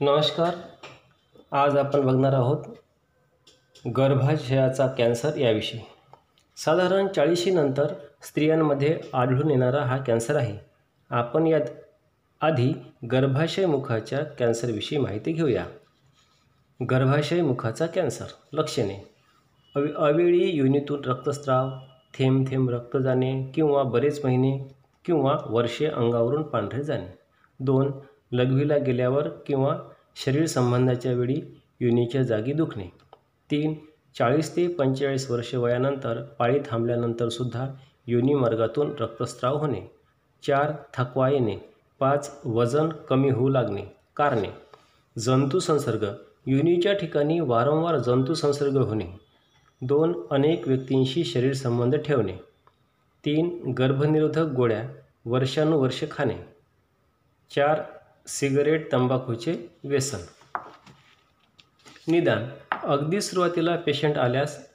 नमस्कार. आज आपण बघणार आहोत गर्भाशयाचा कॅन्सर याविषयी. साधारण चाळीशीनंतर स्त्रियांमध्ये आढळून येणारा हा कॅन्सर आहे. आपण यात आधी गर्भाशय मुखाच्या कॅन्सरविषयी माहिती घेऊया. गर्भाशय मुखाचा कॅन्सर लक्षणे. अवे अवेळी युनितून रक्तस्राव थेंब थेंब रक्त जाणे किंवा बरेच महिने किंवा वर्षे अंगावरून पांढरे जाणे. दोन लघवीला गेल्यावर किंवा शरीर संबंधाच्या वेळी योनीच्या जागी दुखणे. तीन चाळीस ते पंचेचाळीस वर्ष वयानंतर पाळी थांबल्यानंतरसुद्धा युनी मार्गातून रक्तस्राव होणे. चार थकवा येणे. पाच वजन कमी होऊ लागणे. कारणे. जंतुसंसर्ग योनीच्या ठिकाणी वारंवार जंतुसंसर्ग होणे. दोन अनेक व्यक्तींशी शरीर संबंध ठेवणे. तीन गर्भनिरोधक गोळ्या वर्षानुवर्ष खाणे. चार सिगरेट तंबाखूचे व्यसन. निदान. अगदी सुरुवातीला पेशंट आल्यास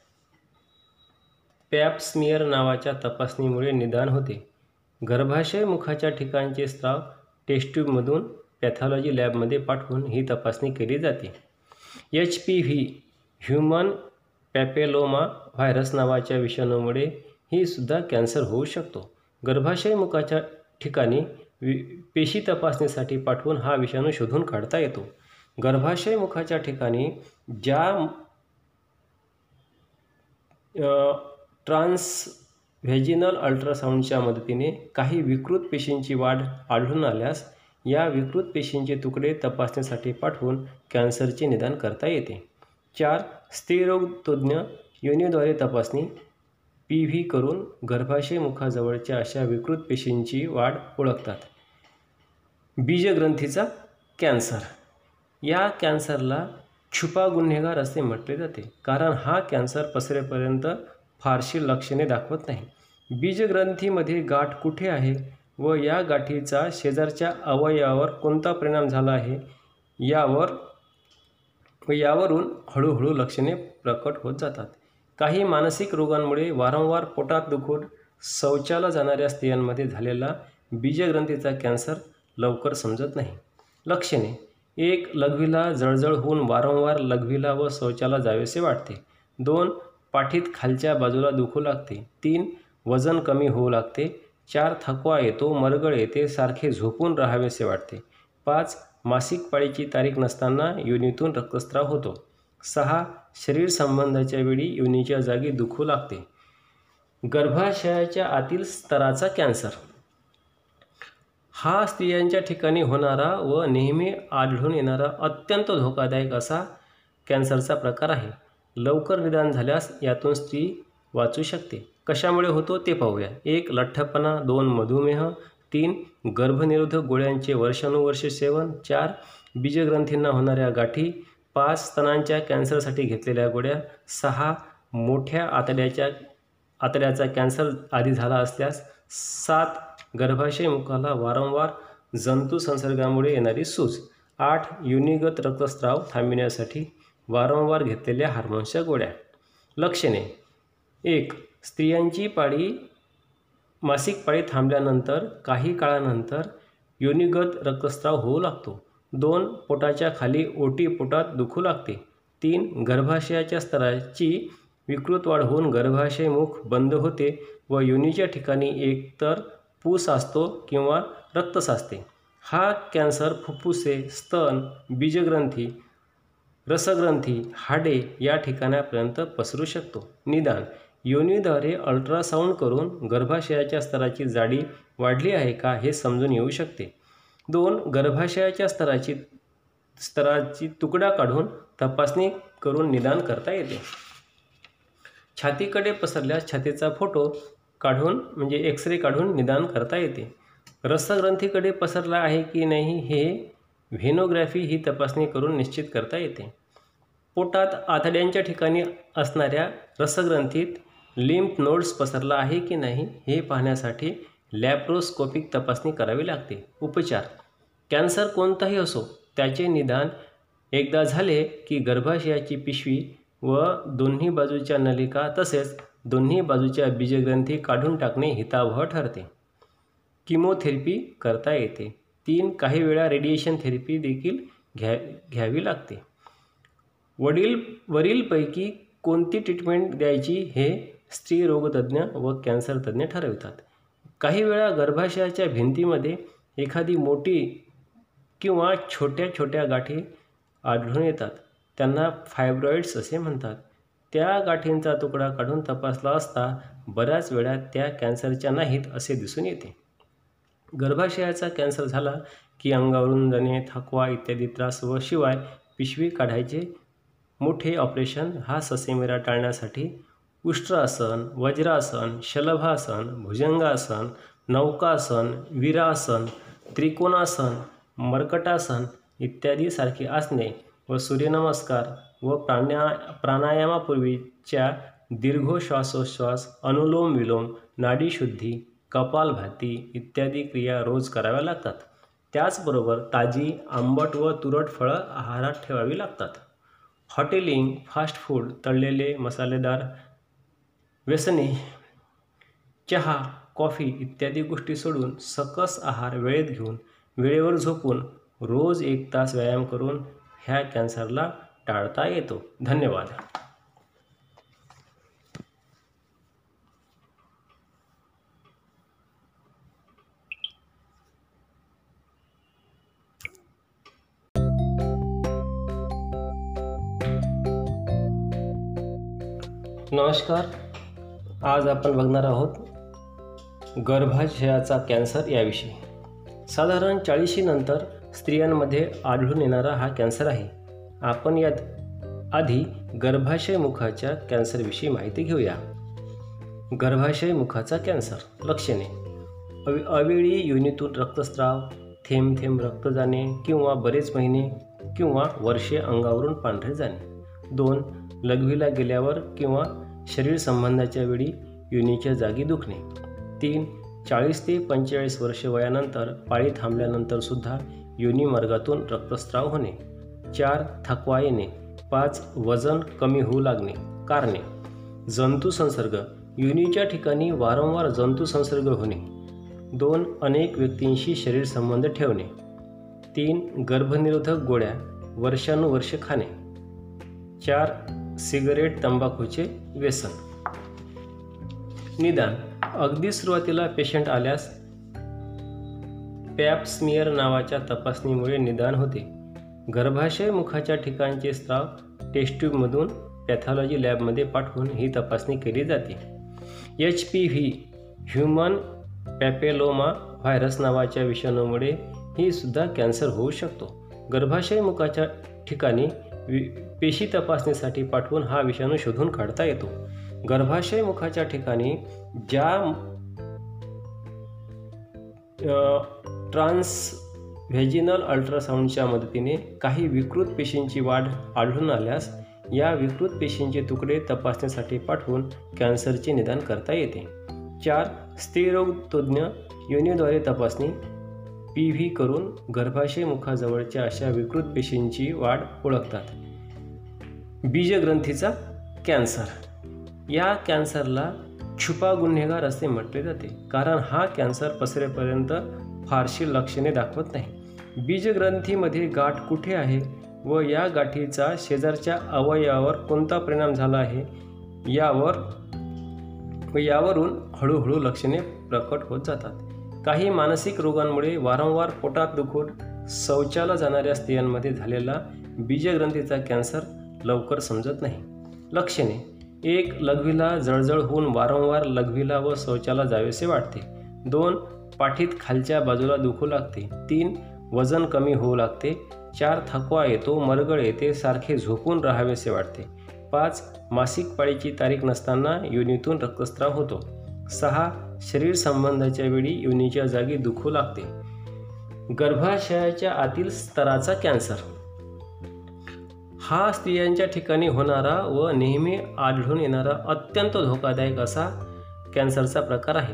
पॅप स्मिअर नावाच्या तपासणीमुळे निदान होते. गर्भाशय मुखाच्या ठिकाणचे स्त्राव टेस्ट्यूबमधून पॅथॉलॉजी लॅबमध्ये पाठवून ही तपासणी केली जाते. H P V human papilloma virus नावाच्या विषाणूमुळे ही सुद्धा कॅन्सर होऊ शकतो. गर्भाशय मुखाच्या ठिकाणी वि पेशी तपासणीसाठी पाठवून हा विषाणू शोधून काढता येतो. गर्भाशय मुखाच्या ठिकाणी ज्या ट्रान्स व्हेजिनल अल्ट्रासाऊंडच्या मदतीने काही विकृत पेशींची वाढ आढळून आल्यास या विकृत पेशींचे तुकडे तपासणीसाठी पाठवून कॅन्सरचे निदान करता येते. चार स्त्रीरोगतज्ञ योनीद्वारे तपासणी पी व्ही करून गर्भाशय मुखाजवळच्या अशा विकृत पेशींची वाढ ओळखतात. बीजग्रंथीचा कॅन्सर. या कॅन्सरला छुपा गुन्हेगार असे म्हटले जाते कारण हा कॅन्सर पसरेपर्यंत फारशी लक्षणे दाखवत नाही. बीजग्रंथीमध्ये गाठ कुठे आहे व या गाठीचा शेजारच्या अवयवावर कोणता परिणाम झाला आहे यावर व यावरून हळूहळू लक्षणे प्रकट होत जातात. काही मानसिक रोगांमुळे वारंवार पोटात दुखून शौचाला जाणाऱ्या स्त्रियांमध्ये झालेला बीजग्रंथीचा कॅन्सर लवकर समजत नाही. लक्षणे. एक लघवीला जळजळ होऊन वारंवार लघवीला व शौचाला जावेसे वाटते. दोन पाठीत खालच्या बाजूला दुखू लागते. तीन वजन कमी होऊ लागते. चार थकवा येतो मरगळ येते सारखे झोपून राहावेसे वाटते. पाच मासिक पाळीची तारीख नसताना योनीतून रक्तस्राव होतो. सहा शरीर संबंधाच्या वेळी योनीच्या जागी दुखू लागते. गर्भाशयाच्या आतील स्तराचा कॅन्सर. हा स्त्रियांच्या ठिकाणी होणारा व नेहमी आढळून येणारा अत्यंत धोकादायक असा कॅन्सरचा प्रकार आहे. लवकर निदान झाल्यास यातून स्त्री वाचू शकते. कशामुळे होतो ते पाहूया. एक लठ्ठपणा. दोन मधुमेह. तीन गर्भनिरोधक गोळ्यांचे वर्षानुवर्ष सेवन. चार बीजग्रंथींना होणाऱ्या गाठी. पाच स्तनांच्या कॅन्सरसाठी घेतलेल्या गोळ्या सहा मोठ्या आतड्याच्या आतड्याचा कॅन्सर आधी झाला असल्यास सात गर्भाशय मुखाला वारंवार जंतू संसर्गामुळे येणारी सूज. आठ युनिगत रक्तस्राव थांबविण्यासाठी वारंवार घेतलेल्या हार्मोन्सच्या गोळ्या. लक्षणे. एक स्त्रियांची पाळी मासिक पाळी थांबल्यानंतर काही काळानंतर योनिगत रक्तस्राव होऊ लागतो. दोन पोटाच्या खाली ओटी पोटात दुखू लागते. तीन गर्भाशयाच्या स्तराची विकृत वाढ होऊन गर्भाशय मुख बंद होते व योनीच्या ठिकाणी एकतर पूस असतो किंवा रक्त साचते. हा कॅन्सर फुफ्फुसे स्तन बीजग्रंथी रसग्रंथी हाडे या ठिकाणापर्यंत पसरू शकतो. निदान योनीद्वारे अल्ट्रासाऊंड करून गर्भाशयाच्या स्तराची जाडी वाढली आहे का हे समजून येऊ शकते. दोन गर्भाशयाच्या स्तराची स्तराची तुकडा काढून तपासणी करून निदान करता येते. छातीकडे पसरल्यास छातीचा फोटो काढून म्हणजे एक्स रे काढून निदान करता येते. रसग्रंथीकडे पसरला आहे की नाही हे व्हेनोग्राफी ही तपासणी करून निश्चित करता येते. पोटात आतड्यांच्या ठिकाणी असणाऱ्या रसग्रंथीत लिम्फ नोड्स पसरला आहे की नाही हे पाहण्यासाठी लॅप्रोस्कोपिक तपासणी करावी लागते. उपचार कॅन्सर कोणताही असो त्याचे निदान एकदा झाले की गर्भाशयाची पिशवी व दोन्ही बाजूच्या नलिका तसेच दोन्ही बाजूच्या बीजग्रंथी काढून टाकणे हितावह ठरते. किमोथेरपी करता येते. तीन काही वेळा रेडिएशन थेरपी देखील घ्या घ्यावी लागते. वडील वरीलपैकी कोणती ट्रीटमेंट द्यायची हे स्त्री रोगतज्ञ व कॅन्सर तज्ज्ञ ठरवितात. काही वेळा गर्भाशयाच्या भिंतीमध्ये एखादी मोठी किंवा छोट्या छोट्या गाठी आढळून येतात. त्यांना फायब्रॉइड्स असे म्हणतात. त्या गाठींचा तुकडा काढून तपासला असता बऱ्याच वेळा त्या कॅन्सरच्या नाहीत असे दिसून येते. गर्भाशयाचा कॅन्सर झाला की अंगावरून जाणे थकवा इत्यादी त्रास व शिवाय पिशवी काढायचे मोठे ऑपरेशन हा ससेमिरा टाळण्यासाठी उष्ट्रासन वज्रासन शलभासन भुजंगासन नौकासन वीरासन त्रिकोणासन मर्कटासन इत्यादीसारखी आसने व सूर्यनमस्कार व प्राण्या प्राणायामापूर्वीच्या दीर्घ श्वासोश्वास अनुलोम विलोम नाडीशुद्धी कपालभाती इत्यादी क्रिया रोज कराव्या लागतात. त्याचबरोबर ताजी आंबट व तुरट फळं आहारात ठेवावी लागतात. हॉटेलिंग फास्ट फूड तळलेले मसालेदार व्यसने चहा कॉफी इत्यादी गोष्टी सोडून सकस आहार वेळेत घेऊन वेळेवर झोपून रोज एक तास व्यायाम करून ह्या कॅन्सरला टाळता येतो. धन्यवाद. नमस्कार. आज आपण बघणार आहोत गर्भाशयाचा कॅन्सर याविषयी. साधारण चाळीशीनंतर स्त्रियांमध्ये आढळून येणारा हा कॅन्सर आहे. आपण यात आधी गर्भाशय मुखाच्या कॅन्सरविषयी माहिती घेऊया. गर्भाशय मुखाचा कॅन्सर लक्षणे. अवे अवेळी योनीतून रक्तस्राव थेंब थेंब रक्त जाणे किंवा बरेच महिने किंवा वर्षे अंगावरून पांढरे जाणे. दोन लघवीला गेल्यावर किंवा शरीर संबंधाच्या वेळी योनीच्या जागी दुखणे. तीन चाळीस ते पंचेचाळीस वर्षे वयानंतर पाळी थांबल्यानंतरसुद्धा योनिमार्गातून रक्तस्राव होणे. चार थकवा येणे. पाच वजन कमी होऊ लागणे. कारणे. जंतू संसर्ग. ठिकाणी वारंवार जंतू संसर्ग होणे. दोन अनेक व्यक्तींशी शरीर संबंध ठेवणे. तीन गर्भनिरोधक गोळ्या. वर्षानुवर्ष खाणे. चार सिगरेट तंबाखूचे व्यसन. निदान. अगदी सुरुवातीला पेशंट आल्यास पॅपस्मियर नावाच्या तपासणीमुळे निदान होते. गर्भाशय मुखाच्या ठिकाणचे स्त्राव टेस्ट्यूबमधून पॅथॉलॉजी लॅबमध्ये पाठवून ही तपासणी केली जाते. H P V human papilloma virus नावाच्या विषाणूमुळे ही सुद्धा कॅन्सर होऊ शकतो. गर्भाशय मुखाच्या ठिकाणी पेशी तपासणीसाठी पाठवून हा विषाणू शोधून काढता येतो. गर्भाशय मुखाच्या ठिकाणी ज्या ट्रान्स व्हेजिनल अल्ट्रासाऊंडच्या मदतीने काही विकृत पेशींची वाढ आढळून आल्यास या विकृत पेशींचे तुकडे तपासणीसाठी पाठवून कॅन्सरचे निदान करता येते. चार स्त्रीरोग तज्ज्ञ योनीद्वारे तपासणी पी व्ही करून गर्भाशय मुखाजवळच्या अशा विकृत पेशींची वाढ ओळखतात. बीजग्रंथीचा कॅन्सर या कॅन्सरला छुपा गुन्हेगार असे म्हटले जाते. कारण हा कॅन्सर पसरेपर्यंत फारशी लक्षणे दाखवत नाही. बीजग्रंथीमध्ये गाठ कुठे आहे व या गाठीचा शेजारच्या अवयवावर कोणता परिणाम झाला आहे यावर व यावरून हळूहळू लक्षणे प्रकट होत जातात. काही मानसिक रोगांमुळे वारंवार पोटात दुखून शौचाला जाणाऱ्या स्त्रियांमध्ये झालेला बीजग्रंथीचा कॅन्सर लवकर समजत नाही. लक्षणे एक लघवीला जळजळ होऊन वारंवार लघवीला व शौचाला जावेसे वाटते. दोन पाठीत खालच्या बाजूला दुखू लागते. तीन वजन कमी होऊ लागते. चार थकवा येतो मरगळ येते सारखे झोपून राहावेसे वाटते. पाच मासिक पाळीची तारीख नसताना योनीतून रक्तस्राव होतो. सहा शरीर संबंधाच्या वेळी योनीच्या जागी दुखू लागते. गर्भाशयाच्या आतील स्तराचा कॅन्सर हा स्त्रियांच्या ठिकाणी होणारा व नेहमी आढळून येणारा अत्यंत धोकादायक असा कॅन्सरचा प्रकार आहे.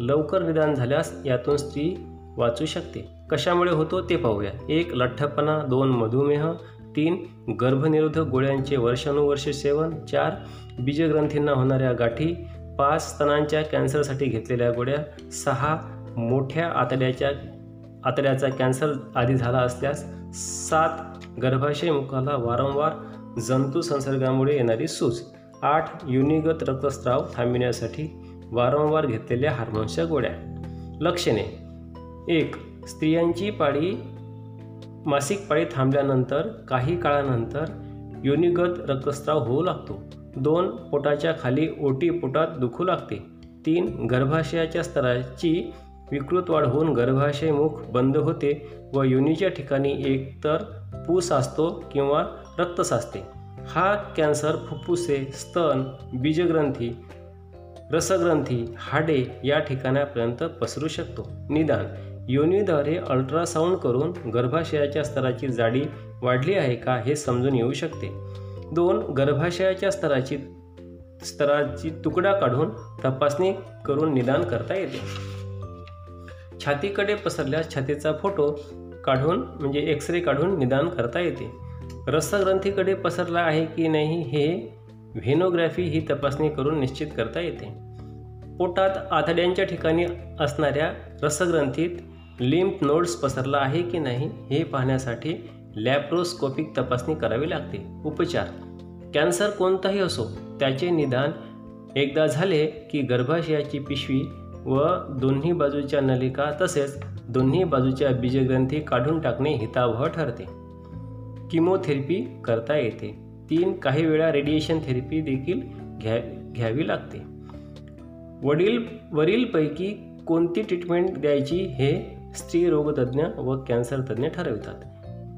लवकर निदान झाल्यास यातून स्त्री वाचू शकते. कशामुळे होतो ते पाहूया. एक लठ्ठपणा. दोन मधुमेह. तीन गर्भनिरोधक गोळ्यांचे वर्षानुवर्षे सेवन. चार बीजग्रंथींना होणाऱ्या गाठी. पाच स्तनांच्या कॅन्सरसाठी घेतलेल्या गोळ्या. सहा मोठ्या आतड्याच्या आतड्याचा कॅन्सर आधी झाला असल्यास सात गर्भाशय मुखाला वारंवार जंतू संसर्गामुळे येणारी सूज आठ युनिगत रक्तस्राव थांबविण्यासाठी वारंवार घेतलेल्या हार्मोन्सच्या गोळ्या. लक्षणे. एक स्त्रियांची पाळी मासिक पाळी थांबल्यानंतर काही काळानंतर योनिगत रक्तस्राव होऊ लागतो. दोन पोटाच्या खाली ओटी पोटात दुखू लागते. तीन गर्भाशयाच्या स्तराची विकृत वाढ होऊन गर्भाशय मुख बंद होते व योनीच्या ठिकाणी एकतर पू साचतो किंवा रक्त साचते. हा कॅन्सर फुफ्फुसे स्तन बीजग्रंथी रसग्रंथी हाडे या ठिकाणापर्यंत पसरू शकतो. निदान योनीद्वारे अल्ट्रासाऊंड करून गर्भाशयाच्या स्तराची जाडी वाढली आहे का हे समजून येऊ शकते. दोन गर्भाशयाच्या स्तराची स्तराची तुकडा काढून तपासणी करून निदान करता येते. छातीकडे पसरल्यास छातीचा फोटो काढून म्हणजे एक्स रे काढून निदान करता येते. रसग्रंथीकडे पसरला आहे की नाही हे व्हेनोग्राफी ही तपासणी करून निश्चित करता येते. पोटात आतड्यांच्या ठिकाणी असणाऱ्या रसग्रंथीत लिम्फ नोड्स पसरला आहे की नाही हे पाहण्यासाठी लॅप्रोस्कोपिक तपासणी करावी लागते. उपचार. कॅन्सर कोणताही असो त्याचे निदान एकदा झाले की गर्भाशयाची पिशवी व दोन्ही बाजूच्या नलिका तसेच दोन्ही बाजूच्या बीजग्रंथी काढून टाकणे हितावह ठरते. किमोथेरपी करता येते. तीन काही वेळा रेडिएशन थेरपी देखील घ्या घ्यावी लागते. वडील वरीलपैकी कोणती ट्रीटमेंट द्यायची हे स्त्री रोगतज्ञ व कॅन्सर तज्ज्ञ ठरवितात.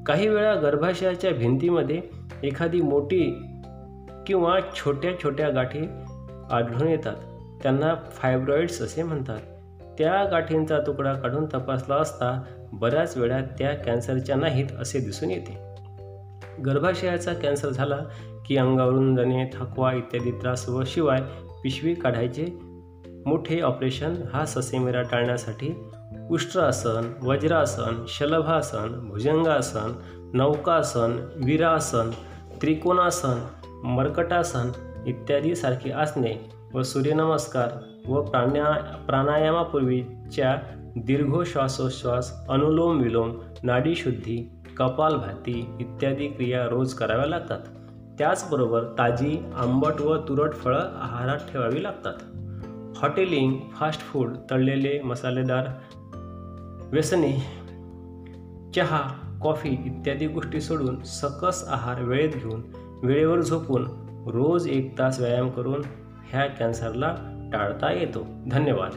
काही वेळा गर्भाशयाच्या भिंतीमध्ये एखादी मोठी किंवा छोट्या छोट्या गाठी आढळून येतात. त्यांना फायब्रॉइड्स असे म्हणतात. त्या गाठींचा तुकडा काढून तपासला असता बऱ्याच वेळा त्या कॅन्सरच्या नाहीत असे दिसून येते. गर्भाशयाचा कॅन्सर झाला की अंगावरून जाणे थकवा इत्यादी त्रास व शिवाय पिशवी काढायचे मोठे ऑपरेशन हा ससेमिरा टाळण्यासाठी उष्ट्रासन वज्रासन शलभासन भुजंगासन नौकासन वीरासन त्रिकोणासन मर्कटासन इत्यादी सारखी आसने व सूर्यनमस्कार व प्राण्या प्राणायामापूर्वीच्या दीर्घ श्वासोश्वास अनुलोम विलोम नाडीशुद्धी कपालभाती इत्यादी क्रिया रोज कराव्या लागतात. त्याचबरोबर ताजी आंबट व तुरट फळं आहारात ठेवावी लागतात. हॉटेलिंग फास्ट फूड तळलेले मसालेदार व्यसने चहा कॉफी इत्यादी गोष्टी सोडून सकस आहार वेळेत घेऊन वेळेवर झोपून रोज एक तास व्यायाम करून ह्या कॅन्सरला टाळता येतो. धन्यवाद.